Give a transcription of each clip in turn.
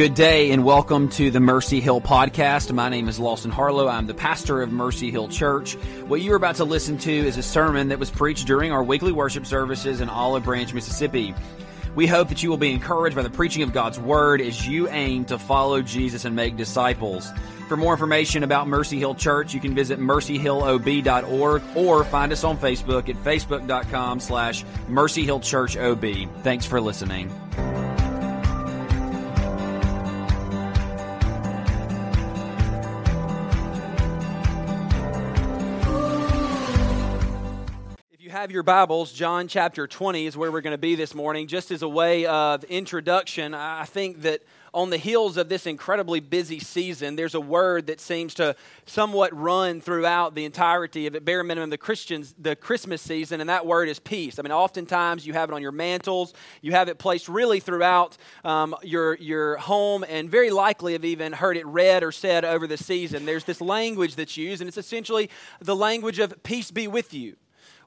Good day and welcome to the Mercy Hill podcast. My name is Lawson Harlow. I'm the pastor of Mercy Hill Church. What you're about to listen to is a sermon that was preached during our weekly worship services in Olive Branch, Mississippi. We hope that you will be encouraged by the preaching of God's Word as you aim to follow Jesus and make disciples. For more information about Mercy Hill Church, you can visit mercyhillob.org or find us on Facebook at facebook.com slash mercyhillchurchob. Thanks for listening. Have your Bibles, John chapter 20 is where we're going to be this morning. Just as a way of introduction, I think that on the heels of this incredibly busy season, there's a word that seems to somewhat run throughout the entirety of it, bare minimum, the Christians, the Christmas season, and that word is peace. I mean, oftentimes you have it on your mantles, you have it placed really throughout um, your, your home, and very likely have even heard it read or said over the season. There's this language that's used, and it's essentially the language of peace be with you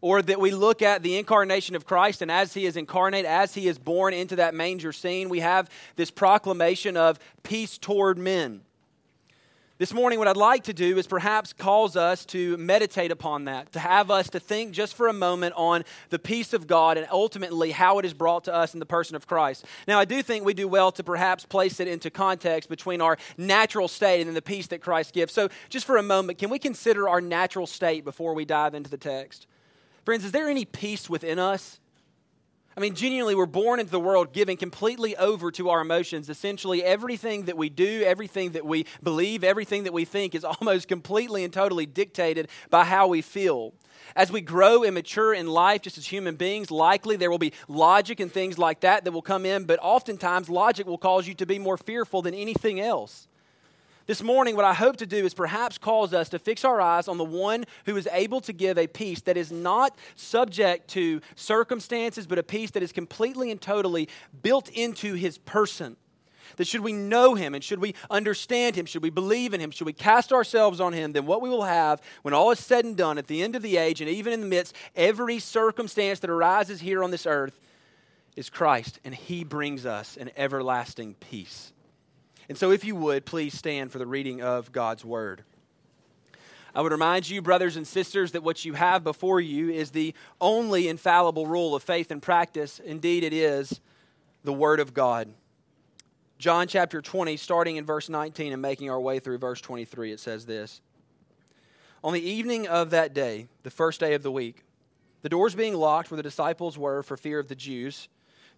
or that we look at the incarnation of Christ, and as he is incarnate, as he is born into that manger scene, we have this proclamation of peace toward men. This morning, what I'd like to do is perhaps cause us to meditate upon that, to have us to think just for a moment on the peace of God and ultimately how it is brought to us in the person of Christ. Now, I do think we do well to perhaps place it into context between our natural state and then the peace that Christ gives. So, just for a moment, can we consider our natural state before we dive into the text? Friends, is there any peace within us? I mean, genuinely, we're born into the world giving completely over to our emotions. Essentially, everything that we do, everything that we believe, everything that we think is almost completely and totally dictated by how we feel. As we grow and mature in life, just as human beings, likely there will be logic and things like that that will come in, but oftentimes logic will cause you to be more fearful than anything else. This morning, what I hope to do is perhaps cause us to fix our eyes on the one who is able to give a peace that is not subject to circumstances, but a peace that is completely and totally built into his person. That should we know him and should we understand him, should we believe in him, should we cast ourselves on him, then what we will have when all is said and done at the end of the age and even in the midst every circumstance that arises here on this earth is Christ, and he brings us an everlasting peace. And so, if you would, please stand for the reading of God's Word. I would remind you, brothers and sisters, that what you have before you is the only infallible rule of faith and practice. Indeed, it is the Word of God. John chapter 20, starting in verse 19 and making our way through verse 23, it says this On the evening of that day, the first day of the week, the doors being locked where the disciples were for fear of the Jews,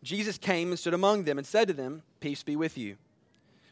Jesus came and stood among them and said to them, Peace be with you.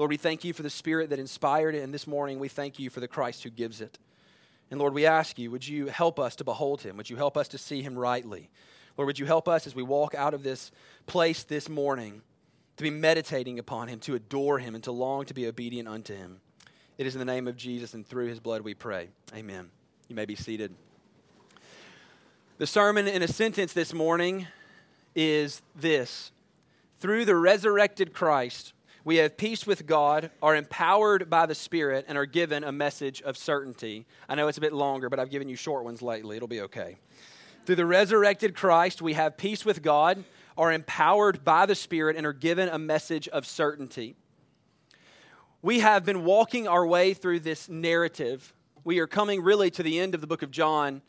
Lord, we thank you for the Spirit that inspired it, and this morning we thank you for the Christ who gives it. And Lord, we ask you, would you help us to behold him? Would you help us to see him rightly? Lord, would you help us as we walk out of this place this morning to be meditating upon him, to adore him, and to long to be obedient unto him? It is in the name of Jesus and through his blood we pray. Amen. You may be seated. The sermon in a sentence this morning is this Through the resurrected Christ, we have peace with God, are empowered by the Spirit, and are given a message of certainty. I know it's a bit longer, but I've given you short ones lately. It'll be okay. Through the resurrected Christ, we have peace with God, are empowered by the Spirit, and are given a message of certainty. We have been walking our way through this narrative. We are coming really to the end of the book of John.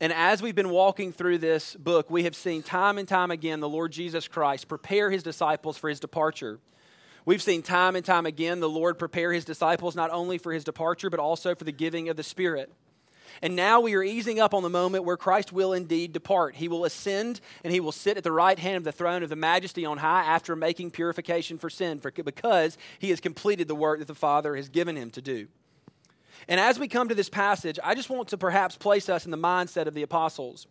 And as we've been walking through this book, we have seen time and time again the Lord Jesus Christ prepare his disciples for his departure. We've seen time and time again the Lord prepare his disciples not only for his departure, but also for the giving of the Spirit. And now we are easing up on the moment where Christ will indeed depart. He will ascend and he will sit at the right hand of the throne of the majesty on high after making purification for sin, for, because he has completed the work that the Father has given him to do. And as we come to this passage, I just want to perhaps place us in the mindset of the apostles.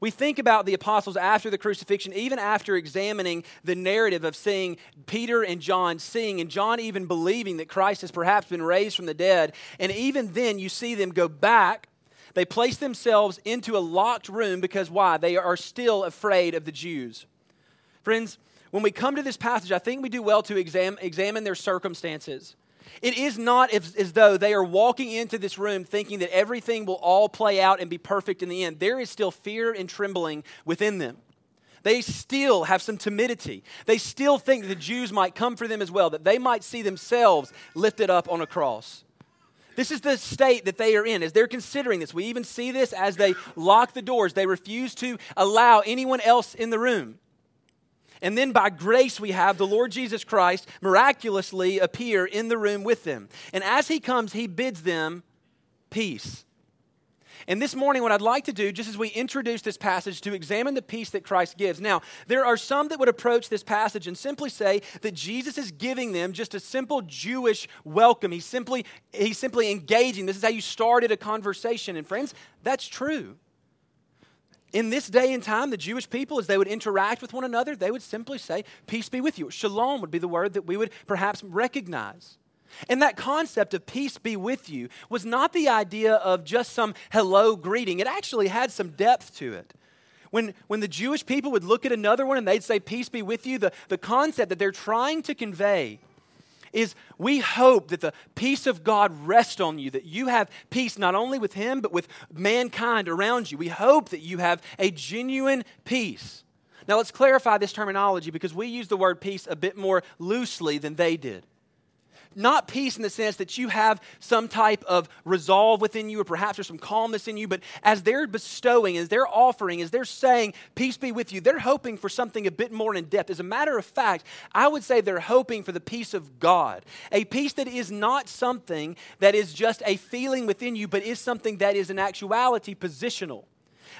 We think about the apostles after the crucifixion, even after examining the narrative of seeing Peter and John seeing, and John even believing that Christ has perhaps been raised from the dead. And even then, you see them go back. They place themselves into a locked room because why? They are still afraid of the Jews. Friends, when we come to this passage, I think we do well to exam- examine their circumstances. It is not as, as, though they are walking into this room thinking that everything will all play out and be perfect in the end. There is still fear and trembling within them. They still have some timidity. They still think that the Jews might come for them as well, that they might see themselves lifted up on a cross. This is the state that they are in as they're considering this. We even see this as they lock the doors. They refuse to allow anyone else in the room. And then by grace, we have the Lord Jesus Christ miraculously appear in the room with them. And as he comes, he bids them peace. And this morning, what I'd like to do, just as we introduce this passage, to examine the peace that Christ gives. Now, there are some that would approach this passage and simply say that Jesus is giving them just a simple Jewish welcome. He's simply, he's simply engaging. This is how you started a conversation. And friends, that's true. In this day and time, the Jewish people, as they would interact with one another, they would simply say, Peace be with you. Shalom would be the word that we would perhaps recognize. And that concept of peace be with you was not the idea of just some hello greeting, it actually had some depth to it. When, when the Jewish people would look at another one and they'd say, Peace be with you, the, the concept that they're trying to convey is we hope that the peace of God rests on you, that you have peace not only with Him, but with mankind around you. We hope that you have a genuine peace. Now, let's clarify this terminology because we use the word peace a bit more loosely than they did not peace in the sense that you have some type of resolve within you, or perhaps there's some calmness in you, but as they're bestowing, as they're offering, as they're saying, Peace be with you, they're hoping for something a bit more in depth. As a matter of fact, I would say they're hoping for the peace of God, a peace that is not something that is just a feeling within you, but is something that is in actuality positional.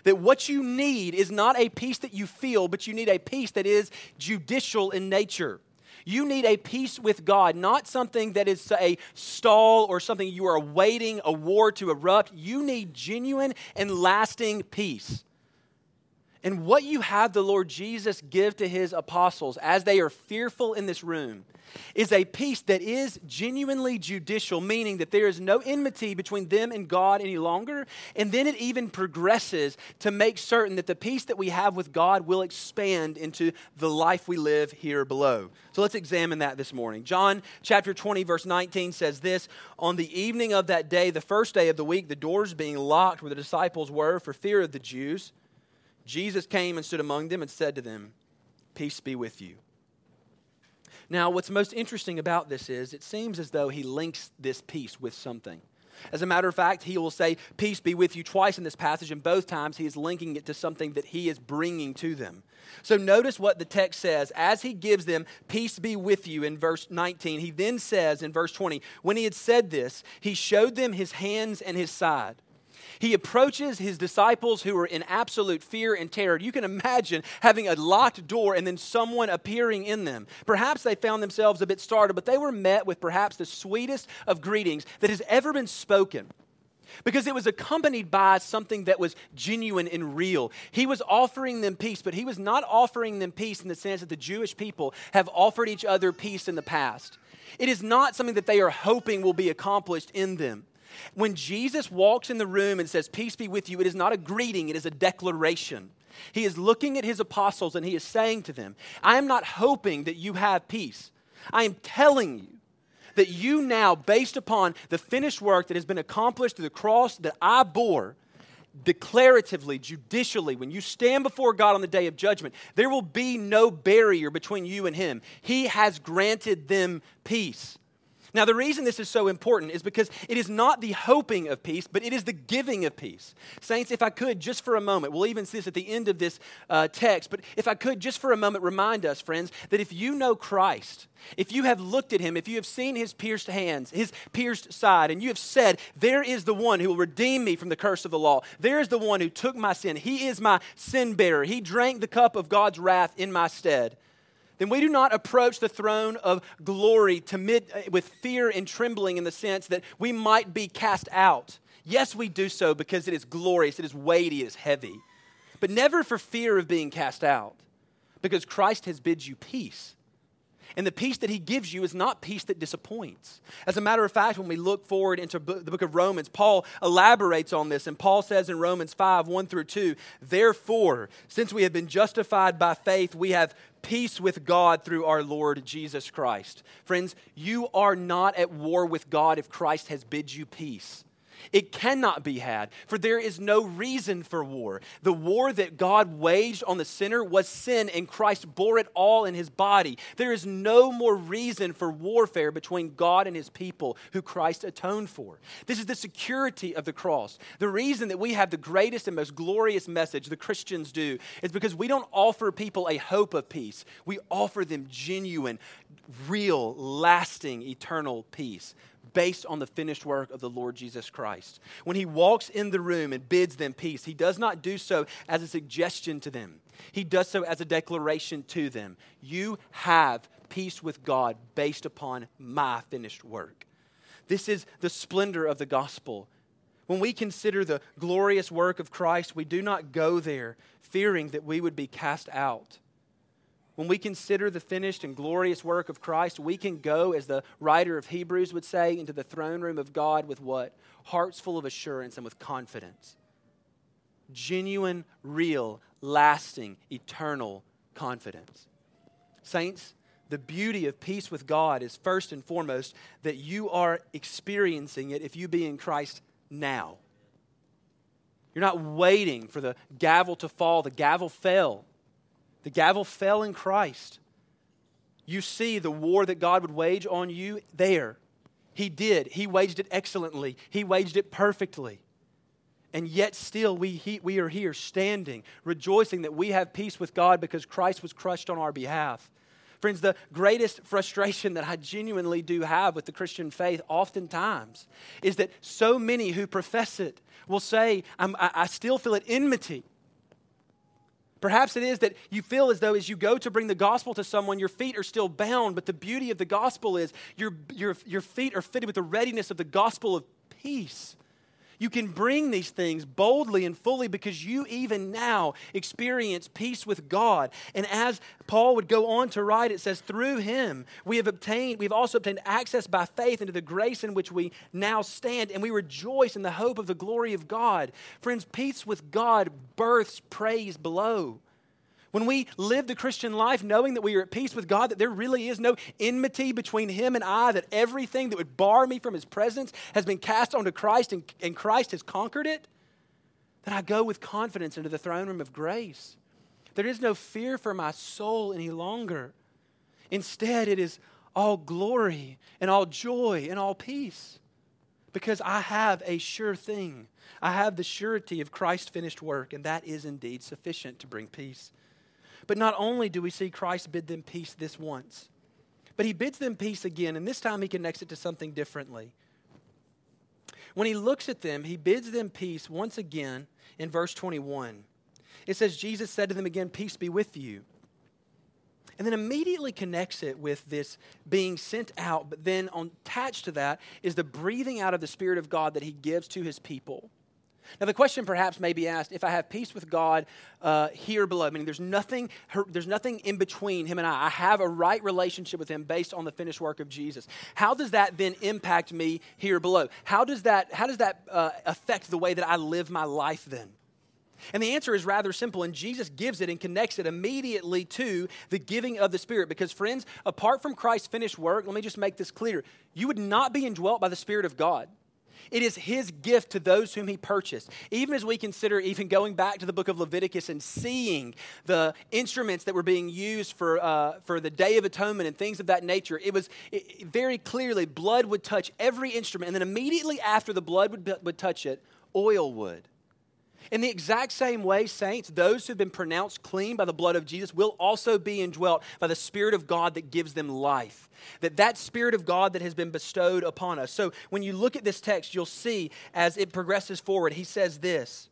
That what you need is not a peace that you feel, but you need a peace that is judicial in nature. You need a peace with God, not something that is a stall or something you are awaiting a war to erupt. You need genuine and lasting peace. And what you have the Lord Jesus give to his apostles as they are fearful in this room is a peace that is genuinely judicial, meaning that there is no enmity between them and God any longer. And then it even progresses to make certain that the peace that we have with God will expand into the life we live here below. So let's examine that this morning. John chapter 20, verse 19 says this On the evening of that day, the first day of the week, the doors being locked where the disciples were for fear of the Jews, Jesus came and stood among them and said to them, Peace be with you. Now, what's most interesting about this is it seems as though he links this peace with something. As a matter of fact, he will say, Peace be with you twice in this passage, and both times he is linking it to something that he is bringing to them. So notice what the text says. As he gives them, Peace be with you in verse 19, he then says in verse 20, When he had said this, he showed them his hands and his side. He approaches his disciples who are in absolute fear and terror. You can imagine having a locked door and then someone appearing in them. Perhaps they found themselves a bit startled, but they were met with perhaps the sweetest of greetings that has ever been spoken because it was accompanied by something that was genuine and real. He was offering them peace, but he was not offering them peace in the sense that the Jewish people have offered each other peace in the past. It is not something that they are hoping will be accomplished in them. When Jesus walks in the room and says, Peace be with you, it is not a greeting, it is a declaration. He is looking at his apostles and he is saying to them, I am not hoping that you have peace. I am telling you that you now, based upon the finished work that has been accomplished through the cross that I bore, declaratively, judicially, when you stand before God on the day of judgment, there will be no barrier between you and Him. He has granted them peace. Now, the reason this is so important is because it is not the hoping of peace, but it is the giving of peace. Saints, if I could, just for a moment, we'll even see this at the end of this uh, text, but if I could, just for a moment, remind us, friends, that if you know Christ, if you have looked at him, if you have seen his pierced hands, his pierced side, and you have said, There is the one who will redeem me from the curse of the law, there is the one who took my sin, he is my sin bearer, he drank the cup of God's wrath in my stead then we do not approach the throne of glory mid, uh, with fear and trembling in the sense that we might be cast out. Yes, we do so because it is glorious, it is weighty, it is heavy. but never for fear of being cast out, because Christ has bid you peace. And the peace that he gives you is not peace that disappoints. As a matter of fact, when we look forward into the book of Romans, Paul elaborates on this. And Paul says in Romans 5 1 through 2, Therefore, since we have been justified by faith, we have peace with God through our Lord Jesus Christ. Friends, you are not at war with God if Christ has bid you peace. It cannot be had, for there is no reason for war. The war that God waged on the sinner was sin, and Christ bore it all in his body. There is no more reason for warfare between God and his people who Christ atoned for. This is the security of the cross. The reason that we have the greatest and most glorious message, the Christians do, is because we don't offer people a hope of peace. We offer them genuine, real, lasting, eternal peace based on the finished work of the Lord Jesus Christ. When he walks in the room and bids them peace, he does not do so as a suggestion to them, he does so as a declaration to them. You have peace with God based upon my finished work. This is the splendor of the gospel. When we consider the glorious work of Christ, we do not go there fearing that we would be cast out when we consider the finished and glorious work of Christ, we can go, as the writer of Hebrews would say, into the throne room of God with what? Hearts full of assurance and with confidence. Genuine, real, lasting, eternal confidence. Saints, the beauty of peace with God is first and foremost that you are experiencing it if you be in Christ now. You're not waiting for the gavel to fall. The gavel fell the gavel fell in Christ. You see the war that God would wage on you there. He did. He waged it excellently, He waged it perfectly. And yet, still, we, he, we are here standing, rejoicing that we have peace with God because Christ was crushed on our behalf. Friends, the greatest frustration that I genuinely do have with the Christian faith oftentimes is that so many who profess it will say, I, I still feel at enmity Perhaps it is that you feel as though as you go to bring the gospel to someone, your feet are still bound, but the beauty of the gospel is your, your, your feet are fitted with the readiness of the gospel of peace. You can bring these things boldly and fully because you even now experience peace with God. And as Paul would go on to write, it says, through him we have obtained, we've also obtained access by faith into the grace in which we now stand, and we rejoice in the hope of the glory of God. Friends, peace with God births praise below. When we live the Christian life knowing that we are at peace with God, that there really is no enmity between Him and I, that everything that would bar me from His presence has been cast onto Christ and, and Christ has conquered it, then I go with confidence into the throne room of grace. There is no fear for my soul any longer. Instead, it is all glory and all joy and all peace because I have a sure thing. I have the surety of Christ's finished work, and that is indeed sufficient to bring peace. But not only do we see Christ bid them peace this once, but he bids them peace again, and this time he connects it to something differently. When he looks at them, he bids them peace once again in verse 21. It says, Jesus said to them again, Peace be with you. And then immediately connects it with this being sent out, but then attached to that is the breathing out of the Spirit of God that he gives to his people. Now, the question perhaps may be asked if I have peace with God uh, here below, meaning there's nothing, there's nothing in between him and I. I have a right relationship with him based on the finished work of Jesus. How does that then impact me here below? How does that, how does that uh, affect the way that I live my life then? And the answer is rather simple, and Jesus gives it and connects it immediately to the giving of the Spirit. Because, friends, apart from Christ's finished work, let me just make this clear you would not be indwelt by the Spirit of God. It is his gift to those whom he purchased. Even as we consider even going back to the book of Leviticus and seeing the instruments that were being used for, uh, for the Day of Atonement and things of that nature, it was it, very clearly blood would touch every instrument. And then immediately after the blood would, would touch it, oil would. In the exact same way, saints, those who've been pronounced clean by the blood of Jesus will also be indwelt by the Spirit of God that gives them life. That that Spirit of God that has been bestowed upon us. So when you look at this text, you'll see as it progresses forward, he says this.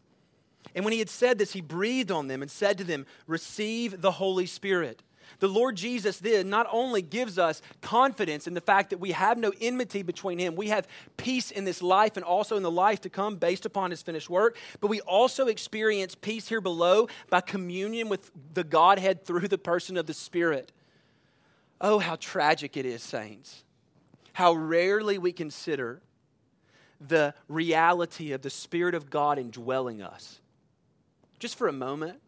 And when he had said this, he breathed on them and said to them, Receive the Holy Spirit. The Lord Jesus then not only gives us confidence in the fact that we have no enmity between Him, we have peace in this life and also in the life to come based upon His finished work, but we also experience peace here below by communion with the Godhead through the person of the Spirit. Oh, how tragic it is, saints. How rarely we consider the reality of the Spirit of God indwelling us. Just for a moment,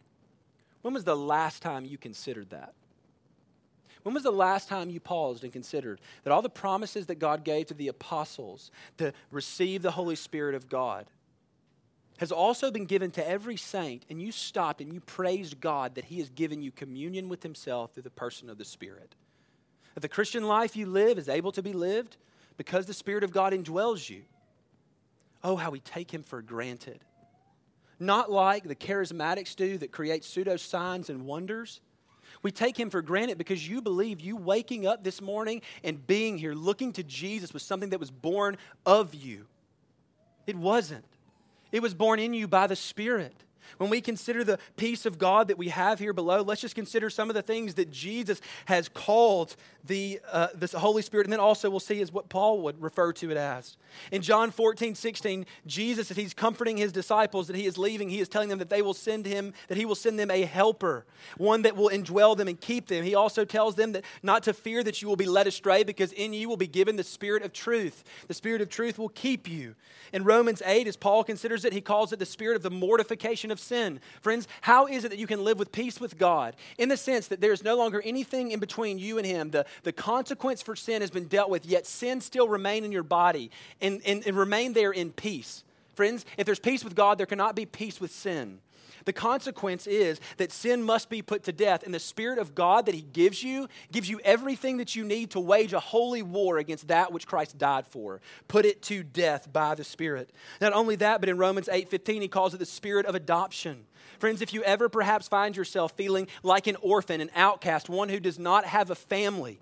when was the last time you considered that? When was the last time you paused and considered that all the promises that God gave to the apostles to receive the Holy Spirit of God has also been given to every saint, and you stopped and you praised God that He has given you communion with Himself through the person of the Spirit? That the Christian life you live is able to be lived because the Spirit of God indwells you. Oh, how we take Him for granted. Not like the charismatics do that create pseudo signs and wonders we take him for granted because you believe you waking up this morning and being here looking to Jesus was something that was born of you. It wasn't, it was born in you by the Spirit. When we consider the peace of God that we have here below, let's just consider some of the things that Jesus has called the, uh, this Holy Spirit, and then also we'll see is what Paul would refer to it as. In John 14, 16, Jesus, as he's comforting his disciples that he is leaving, he is telling them that they will send him, that he will send them a helper, one that will indwell them and keep them. He also tells them that not to fear that you will be led astray, because in you will be given the Spirit of truth. The Spirit of truth will keep you. In Romans 8, as Paul considers it, he calls it the Spirit of the mortification of sin. Friends, how is it that you can live with peace with God? In the sense that there is no longer anything in between you and him. The, the consequence for sin has been dealt with, yet sin still remain in your body and, and, and remain there in peace. Friends, if there's peace with God, there cannot be peace with sin. The consequence is that sin must be put to death, and the Spirit of God that He gives you gives you everything that you need to wage a holy war against that which Christ died for. Put it to death by the Spirit. Not only that, but in Romans 8:15, He calls it the Spirit of adoption. Friends, if you ever perhaps find yourself feeling like an orphan, an outcast, one who does not have a family,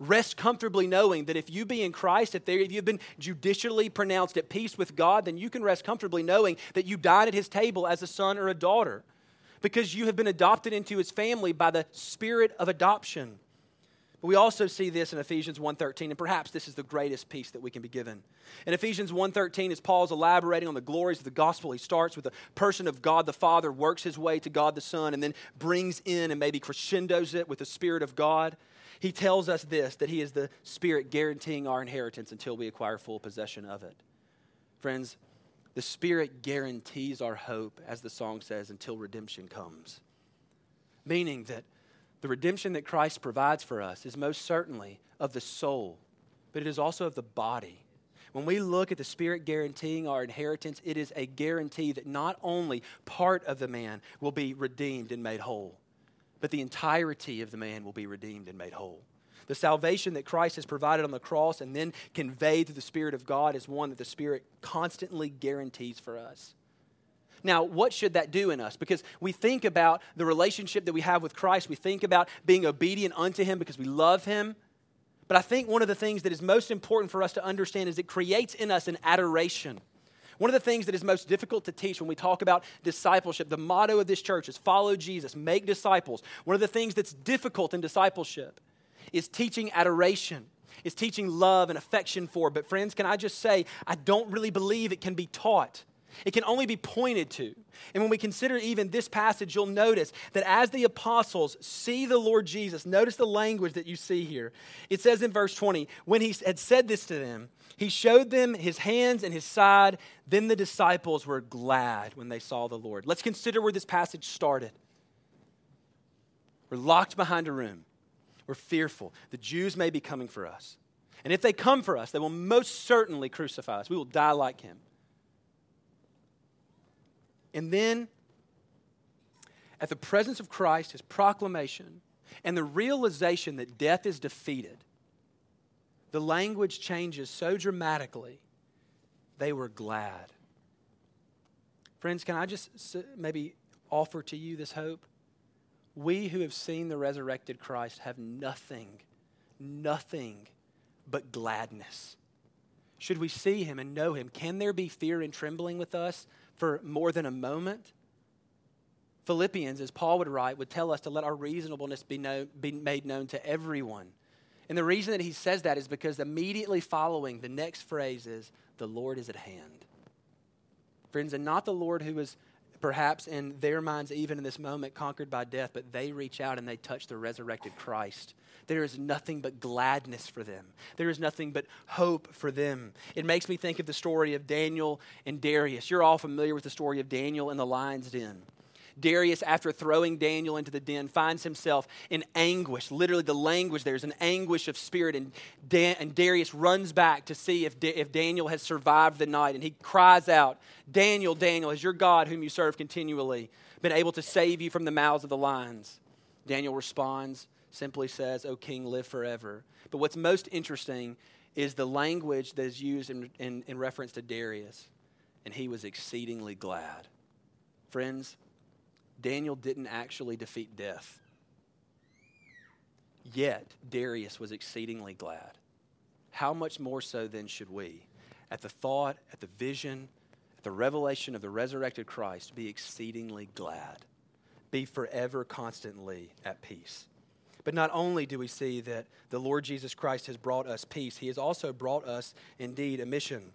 Rest comfortably knowing that if you be in Christ, if, there, if you've been judicially pronounced at peace with God, then you can rest comfortably knowing that you died at his table as a son or a daughter because you have been adopted into his family by the spirit of adoption. But we also see this in Ephesians 1:13 and perhaps this is the greatest peace that we can be given. In Ephesians 1:13 as Paul's elaborating on the glories of the gospel, he starts with the person of God the Father works his way to God the Son and then brings in and maybe crescendos it with the spirit of God he tells us this that He is the Spirit guaranteeing our inheritance until we acquire full possession of it. Friends, the Spirit guarantees our hope, as the song says, until redemption comes. Meaning that the redemption that Christ provides for us is most certainly of the soul, but it is also of the body. When we look at the Spirit guaranteeing our inheritance, it is a guarantee that not only part of the man will be redeemed and made whole, but the entirety of the man will be redeemed and made whole. The salvation that Christ has provided on the cross and then conveyed through the Spirit of God is one that the Spirit constantly guarantees for us. Now, what should that do in us? Because we think about the relationship that we have with Christ, we think about being obedient unto Him because we love Him. But I think one of the things that is most important for us to understand is it creates in us an adoration. One of the things that is most difficult to teach when we talk about discipleship, the motto of this church is follow Jesus, make disciples. One of the things that's difficult in discipleship is teaching adoration, is teaching love and affection for. But, friends, can I just say, I don't really believe it can be taught. It can only be pointed to. And when we consider even this passage, you'll notice that as the apostles see the Lord Jesus, notice the language that you see here. It says in verse 20, when he had said this to them, he showed them his hands and his side. Then the disciples were glad when they saw the Lord. Let's consider where this passage started. We're locked behind a room. We're fearful. The Jews may be coming for us. And if they come for us, they will most certainly crucify us. We will die like him. And then, at the presence of Christ, his proclamation, and the realization that death is defeated, the language changes so dramatically, they were glad. Friends, can I just maybe offer to you this hope? We who have seen the resurrected Christ have nothing, nothing but gladness. Should we see him and know him, can there be fear and trembling with us for more than a moment? Philippians, as Paul would write, would tell us to let our reasonableness be, known, be made known to everyone. And the reason that he says that is because immediately following the next phrase is, the Lord is at hand. Friends, and not the Lord who is perhaps in their minds, even in this moment, conquered by death, but they reach out and they touch the resurrected Christ. There is nothing but gladness for them. There is nothing but hope for them. It makes me think of the story of Daniel and Darius. You're all familiar with the story of Daniel in the lion's den. Darius, after throwing Daniel into the den, finds himself in anguish. Literally, the language there is an anguish of spirit. And, Dan- and Darius runs back to see if, if Daniel has survived the night. And he cries out, Daniel, Daniel, has your God, whom you serve continually, been able to save you from the mouths of the lions? Daniel responds, simply says, O king, live forever. But what's most interesting is the language that is used in, in, in reference to Darius. And he was exceedingly glad. Friends, Daniel didn't actually defeat death. Yet, Darius was exceedingly glad. How much more so then should we, at the thought, at the vision, at the revelation of the resurrected Christ, be exceedingly glad? Be forever constantly at peace. But not only do we see that the Lord Jesus Christ has brought us peace, he has also brought us indeed a mission.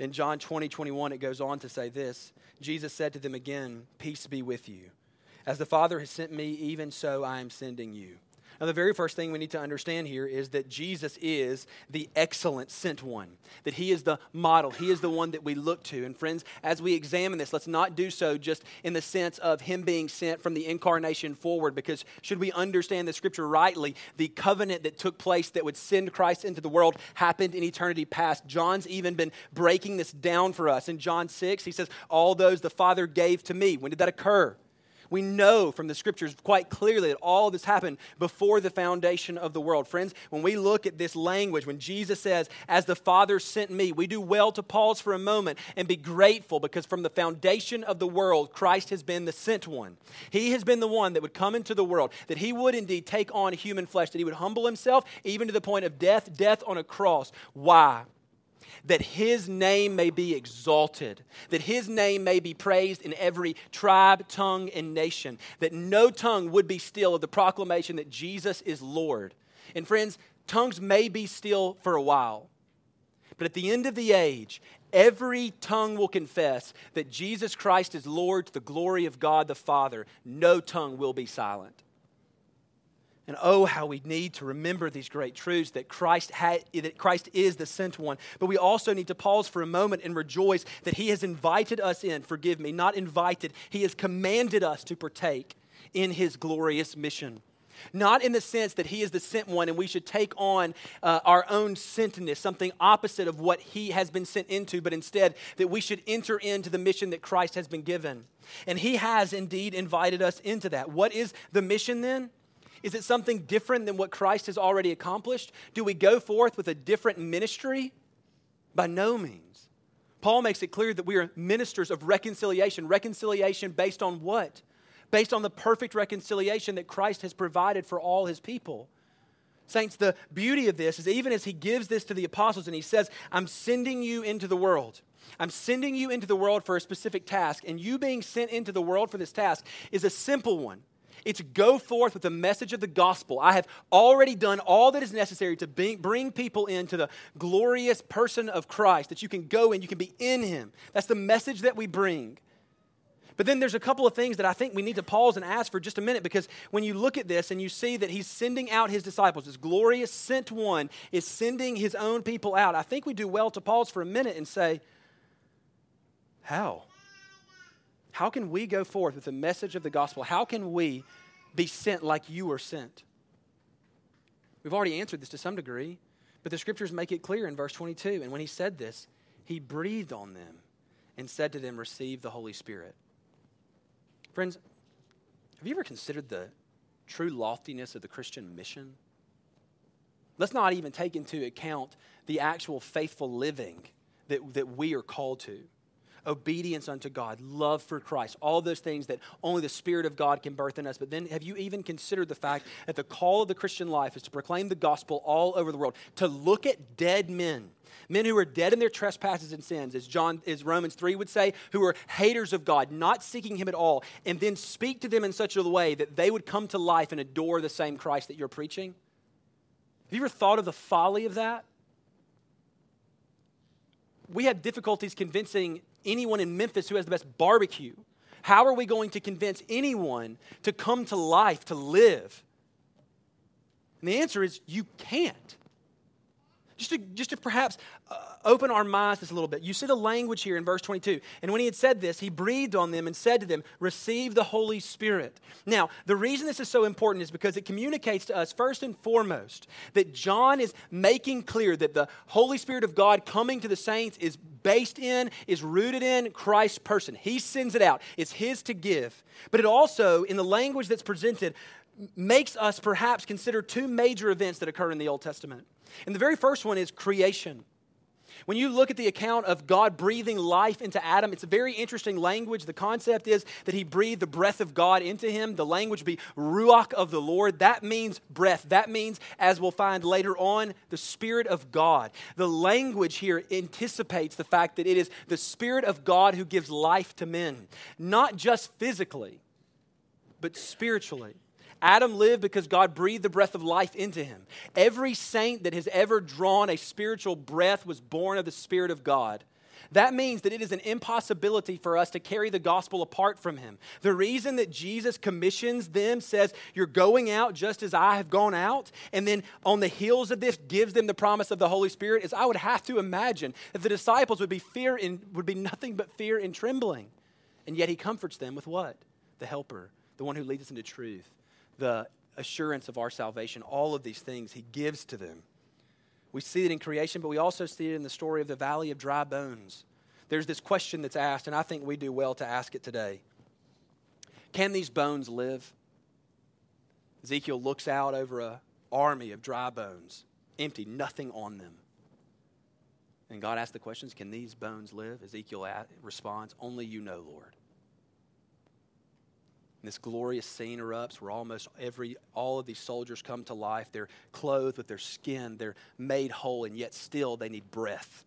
In John 20, 21, it goes on to say this Jesus said to them again, Peace be with you. As the Father has sent me, even so I am sending you. Now, the very first thing we need to understand here is that Jesus is the excellent sent one, that he is the model, he is the one that we look to. And, friends, as we examine this, let's not do so just in the sense of him being sent from the incarnation forward, because should we understand the scripture rightly, the covenant that took place that would send Christ into the world happened in eternity past. John's even been breaking this down for us. In John 6, he says, All those the Father gave to me. When did that occur? We know from the scriptures quite clearly that all this happened before the foundation of the world. Friends, when we look at this language, when Jesus says, As the Father sent me, we do well to pause for a moment and be grateful because from the foundation of the world, Christ has been the sent one. He has been the one that would come into the world, that he would indeed take on human flesh, that he would humble himself even to the point of death, death on a cross. Why? That his name may be exalted, that his name may be praised in every tribe, tongue, and nation, that no tongue would be still of the proclamation that Jesus is Lord. And friends, tongues may be still for a while, but at the end of the age, every tongue will confess that Jesus Christ is Lord to the glory of God the Father. No tongue will be silent. And oh, how we need to remember these great truths that Christ, had, that Christ is the sent one. But we also need to pause for a moment and rejoice that He has invited us in. Forgive me, not invited. He has commanded us to partake in His glorious mission. Not in the sense that He is the sent one and we should take on uh, our own sentness, something opposite of what He has been sent into, but instead that we should enter into the mission that Christ has been given. And He has indeed invited us into that. What is the mission then? Is it something different than what Christ has already accomplished? Do we go forth with a different ministry? By no means. Paul makes it clear that we are ministers of reconciliation. Reconciliation based on what? Based on the perfect reconciliation that Christ has provided for all his people. Saints, the beauty of this is even as he gives this to the apostles and he says, I'm sending you into the world. I'm sending you into the world for a specific task, and you being sent into the world for this task is a simple one. It's go forth with the message of the gospel. I have already done all that is necessary to bring people into the glorious person of Christ, that you can go and you can be in him. That's the message that we bring. But then there's a couple of things that I think we need to pause and ask for just a minute because when you look at this and you see that he's sending out his disciples, this glorious sent one is sending his own people out, I think we do well to pause for a minute and say, How? How can we go forth with the message of the gospel? How can we be sent like you were sent? We've already answered this to some degree, but the scriptures make it clear in verse 22. And when he said this, he breathed on them and said to them, Receive the Holy Spirit. Friends, have you ever considered the true loftiness of the Christian mission? Let's not even take into account the actual faithful living that, that we are called to obedience unto God, love for Christ, all those things that only the Spirit of God can birth in us. But then, have you even considered the fact that the call of the Christian life is to proclaim the gospel all over the world, to look at dead men, Men who are dead in their trespasses and sins, as John as Romans 3 would say, who are haters of God, not seeking him at all, and then speak to them in such a way that they would come to life and adore the same Christ that you're preaching? Have you ever thought of the folly of that? We have difficulties convincing anyone in Memphis who has the best barbecue. How are we going to convince anyone to come to life, to live? And the answer is you can't. Just to, just to perhaps uh, open our minds just a little bit. You see the language here in verse 22. And when he had said this, he breathed on them and said to them, Receive the Holy Spirit. Now, the reason this is so important is because it communicates to us, first and foremost, that John is making clear that the Holy Spirit of God coming to the saints is based in, is rooted in Christ's person. He sends it out, it's his to give. But it also, in the language that's presented, makes us perhaps consider two major events that occur in the Old Testament. And the very first one is creation. When you look at the account of God breathing life into Adam, it's a very interesting language. The concept is that he breathed the breath of God into him. The language be ruach of the Lord. That means breath. That means, as we'll find later on, the Spirit of God. The language here anticipates the fact that it is the Spirit of God who gives life to men, not just physically, but spiritually. Adam lived because God breathed the breath of life into him. Every saint that has ever drawn a spiritual breath was born of the Spirit of God. That means that it is an impossibility for us to carry the gospel apart from him. The reason that Jesus commissions them says, You're going out just as I have gone out, and then on the heels of this gives them the promise of the Holy Spirit, is I would have to imagine that the disciples would be fear and would be nothing but fear and trembling. And yet he comforts them with what? The helper, the one who leads us into truth the assurance of our salvation, all of these things he gives to them. We see it in creation, but we also see it in the story of the valley of dry bones. There's this question that's asked, and I think we do well to ask it today Can these bones live? Ezekiel looks out over an army of dry bones, empty, nothing on them. And God asks the questions Can these bones live? Ezekiel responds, Only you know, Lord. And this glorious scene erupts where almost every all of these soldiers come to life. They're clothed with their skin, they're made whole, and yet still they need breath.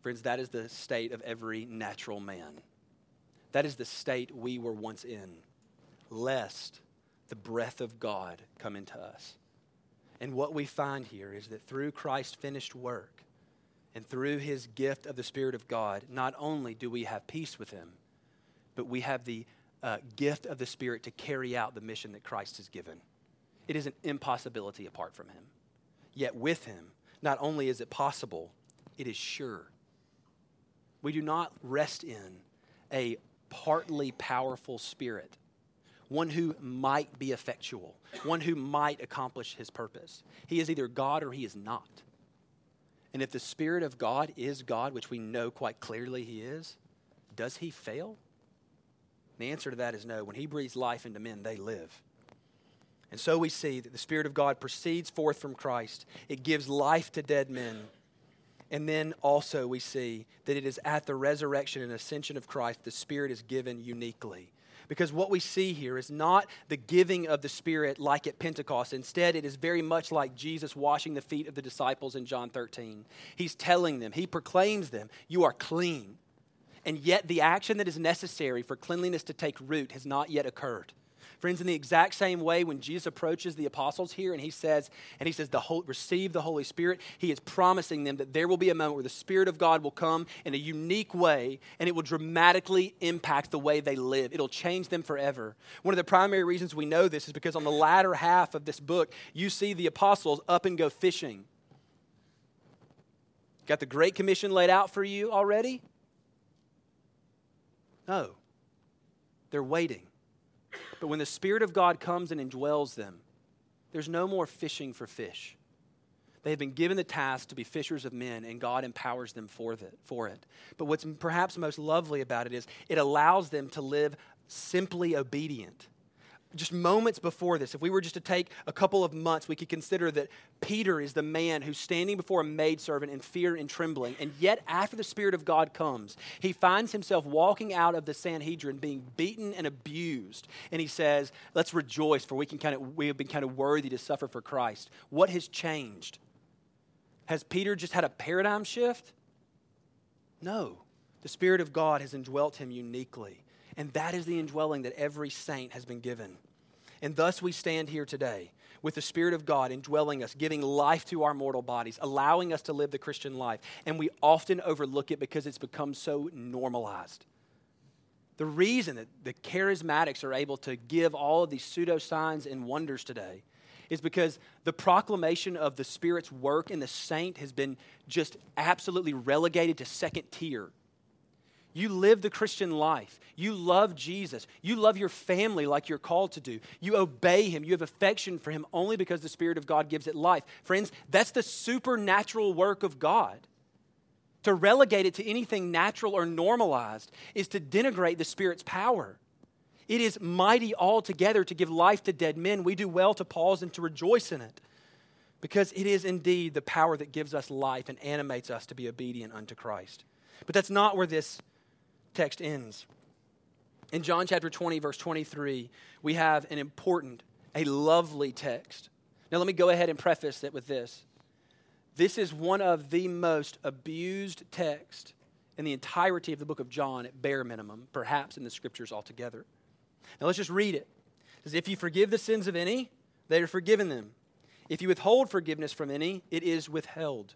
Friends, that is the state of every natural man. That is the state we were once in, lest the breath of God come into us. And what we find here is that through Christ's finished work and through his gift of the Spirit of God, not only do we have peace with him, but we have the uh, gift of the Spirit to carry out the mission that Christ has given. It is an impossibility apart from Him. Yet with Him, not only is it possible, it is sure. We do not rest in a partly powerful spirit, one who might be effectual, one who might accomplish his purpose. He is either God or he is not. And if the Spirit of God is God, which we know quite clearly he is, does he fail? The answer to that is no. When He breathes life into men, they live. And so we see that the Spirit of God proceeds forth from Christ, it gives life to dead men. And then also we see that it is at the resurrection and ascension of Christ the Spirit is given uniquely. Because what we see here is not the giving of the Spirit like at Pentecost. Instead, it is very much like Jesus washing the feet of the disciples in John 13. He's telling them, He proclaims them, You are clean and yet the action that is necessary for cleanliness to take root has not yet occurred. Friends, in the exact same way, when Jesus approaches the apostles here and he says, and he says, the whole, receive the Holy Spirit, he is promising them that there will be a moment where the Spirit of God will come in a unique way and it will dramatically impact the way they live. It'll change them forever. One of the primary reasons we know this is because on the latter half of this book, you see the apostles up and go fishing. Got the Great Commission laid out for you already? No. They're waiting. But when the Spirit of God comes and indwells them, there's no more fishing for fish. They have been given the task to be fishers of men, and God empowers them for, for it. But what's perhaps most lovely about it is it allows them to live simply obedient just moments before this, if we were just to take a couple of months, we could consider that Peter is the man who's standing before a maidservant in fear and trembling. And yet, after the Spirit of God comes, he finds himself walking out of the Sanhedrin being beaten and abused. And he says, Let's rejoice, for we, can kind of, we have been kind of worthy to suffer for Christ. What has changed? Has Peter just had a paradigm shift? No. The Spirit of God has indwelt him uniquely. And that is the indwelling that every saint has been given. And thus we stand here today with the Spirit of God indwelling us, giving life to our mortal bodies, allowing us to live the Christian life. And we often overlook it because it's become so normalized. The reason that the charismatics are able to give all of these pseudo signs and wonders today is because the proclamation of the Spirit's work in the saint has been just absolutely relegated to second tier. You live the Christian life. You love Jesus. You love your family like you're called to do. You obey Him. You have affection for Him only because the Spirit of God gives it life. Friends, that's the supernatural work of God. To relegate it to anything natural or normalized is to denigrate the Spirit's power. It is mighty altogether to give life to dead men. We do well to pause and to rejoice in it because it is indeed the power that gives us life and animates us to be obedient unto Christ. But that's not where this text ends. In John chapter 20, verse 23, we have an important, a lovely text. Now, let me go ahead and preface it with this. This is one of the most abused texts in the entirety of the book of John, at bare minimum, perhaps in the scriptures altogether. Now, let's just read it. It says, If you forgive the sins of any, they are forgiven them. If you withhold forgiveness from any, it is withheld.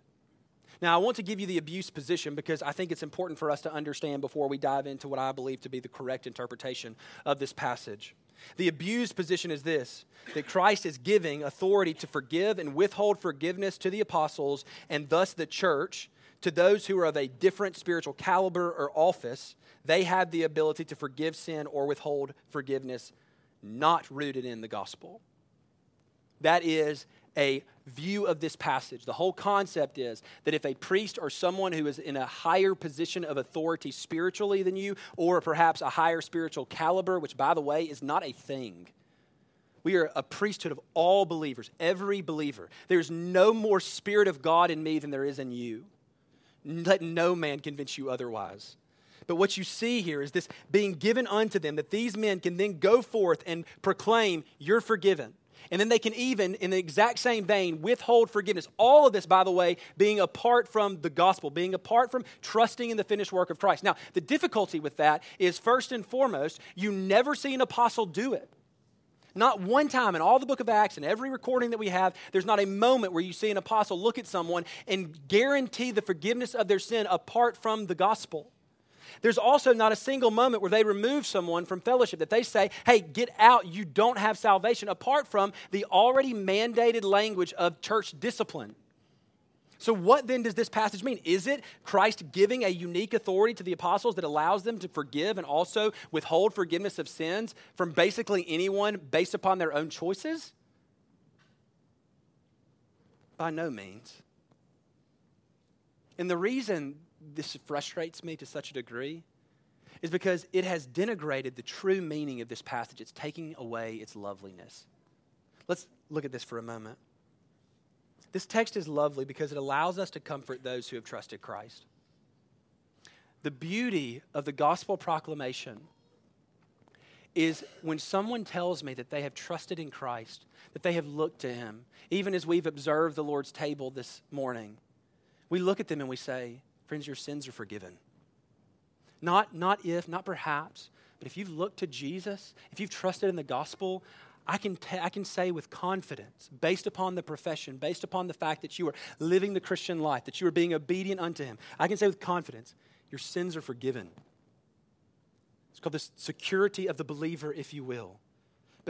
Now, I want to give you the abuse position because I think it's important for us to understand before we dive into what I believe to be the correct interpretation of this passage. The abused position is this that Christ is giving authority to forgive and withhold forgiveness to the apostles and thus the church to those who are of a different spiritual caliber or office. They have the ability to forgive sin or withhold forgiveness not rooted in the gospel. That is a view of this passage. The whole concept is that if a priest or someone who is in a higher position of authority spiritually than you, or perhaps a higher spiritual caliber, which by the way is not a thing, we are a priesthood of all believers, every believer. There's no more Spirit of God in me than there is in you. Let no man convince you otherwise. But what you see here is this being given unto them that these men can then go forth and proclaim, You're forgiven. And then they can even, in the exact same vein, withhold forgiveness. All of this, by the way, being apart from the gospel, being apart from trusting in the finished work of Christ. Now, the difficulty with that is first and foremost, you never see an apostle do it. Not one time in all the book of Acts and every recording that we have, there's not a moment where you see an apostle look at someone and guarantee the forgiveness of their sin apart from the gospel. There's also not a single moment where they remove someone from fellowship, that they say, hey, get out, you don't have salvation, apart from the already mandated language of church discipline. So, what then does this passage mean? Is it Christ giving a unique authority to the apostles that allows them to forgive and also withhold forgiveness of sins from basically anyone based upon their own choices? By no means. And the reason this frustrates me to such a degree is because it has denigrated the true meaning of this passage. It's taking away its loveliness. Let's look at this for a moment. This text is lovely because it allows us to comfort those who have trusted Christ. The beauty of the gospel proclamation is when someone tells me that they have trusted in Christ, that they have looked to Him, even as we've observed the Lord's table this morning, we look at them and we say, Friends, your sins are forgiven. Not, not if, not perhaps, but if you've looked to Jesus, if you've trusted in the gospel, I can, t- I can say with confidence, based upon the profession, based upon the fact that you are living the Christian life, that you are being obedient unto Him, I can say with confidence, your sins are forgiven. It's called the security of the believer, if you will.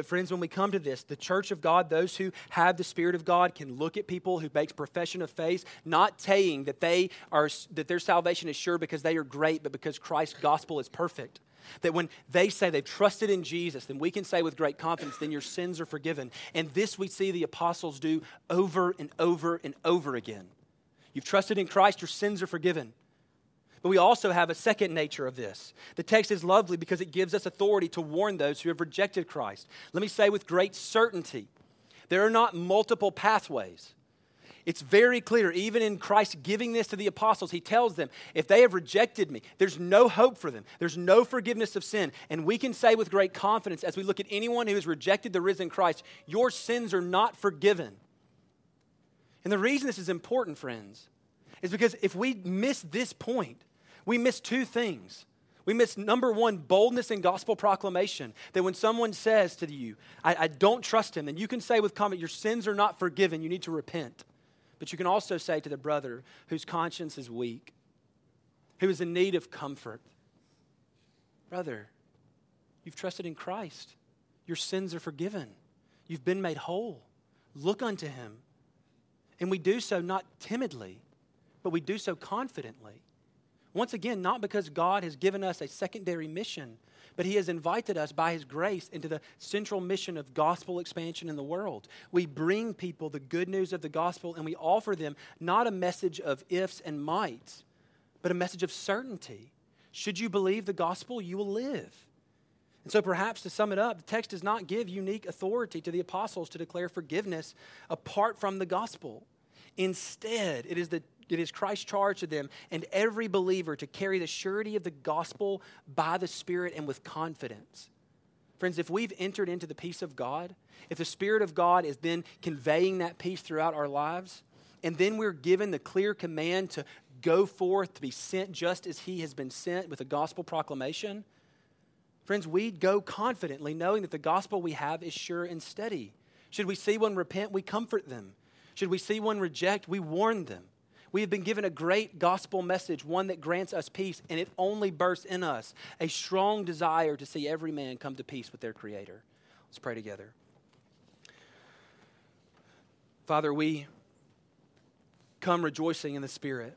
But, friends, when we come to this, the church of God, those who have the Spirit of God, can look at people who make profession of faith, not saying that, they are, that their salvation is sure because they are great, but because Christ's gospel is perfect. That when they say they've trusted in Jesus, then we can say with great confidence, then your sins are forgiven. And this we see the apostles do over and over and over again. You've trusted in Christ, your sins are forgiven. But we also have a second nature of this. The text is lovely because it gives us authority to warn those who have rejected Christ. Let me say with great certainty there are not multiple pathways. It's very clear, even in Christ giving this to the apostles, he tells them, if they have rejected me, there's no hope for them. There's no forgiveness of sin. And we can say with great confidence, as we look at anyone who has rejected the risen Christ, your sins are not forgiven. And the reason this is important, friends, is because if we miss this point, we miss two things. We miss number one, boldness in gospel proclamation. That when someone says to you, I, I don't trust him, then you can say with comment, Your sins are not forgiven, you need to repent. But you can also say to the brother whose conscience is weak, who is in need of comfort, Brother, you've trusted in Christ. Your sins are forgiven. You've been made whole. Look unto him. And we do so not timidly, but we do so confidently. Once again, not because God has given us a secondary mission, but He has invited us by His grace into the central mission of gospel expansion in the world. We bring people the good news of the gospel and we offer them not a message of ifs and mights, but a message of certainty. Should you believe the gospel, you will live. And so, perhaps to sum it up, the text does not give unique authority to the apostles to declare forgiveness apart from the gospel. Instead, it is the it is Christ's charge to them and every believer to carry the surety of the gospel by the Spirit and with confidence. Friends, if we've entered into the peace of God, if the Spirit of God is then conveying that peace throughout our lives, and then we're given the clear command to go forth to be sent just as He has been sent with a gospel proclamation, friends, we go confidently knowing that the gospel we have is sure and steady. Should we see one repent, we comfort them. Should we see one reject, we warn them. We have been given a great gospel message, one that grants us peace, and it only bursts in us a strong desire to see every man come to peace with their Creator. Let's pray together. Father, we come rejoicing in the Spirit.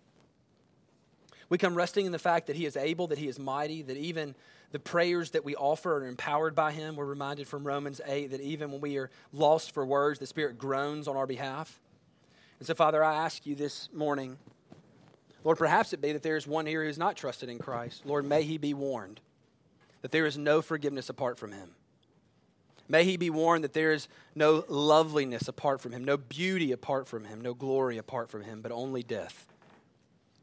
We come resting in the fact that He is able, that He is mighty, that even the prayers that we offer are empowered by Him. We're reminded from Romans 8 that even when we are lost for words, the Spirit groans on our behalf. And so, Father, I ask you this morning, Lord, perhaps it be that there is one here who is not trusted in Christ. Lord, may he be warned that there is no forgiveness apart from him. May he be warned that there is no loveliness apart from him, no beauty apart from him, no glory apart from him, but only death.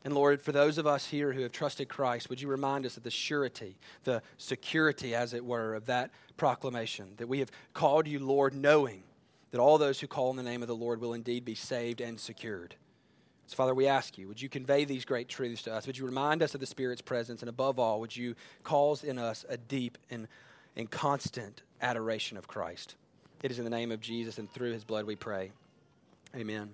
And Lord, for those of us here who have trusted Christ, would you remind us of the surety, the security, as it were, of that proclamation, that we have called you Lord, knowing that all those who call on the name of the Lord will indeed be saved and secured. So, Father, we ask you, would you convey these great truths to us? Would you remind us of the Spirit's presence? And above all, would you cause in us a deep and, and constant adoration of Christ? It is in the name of Jesus and through his blood we pray. Amen.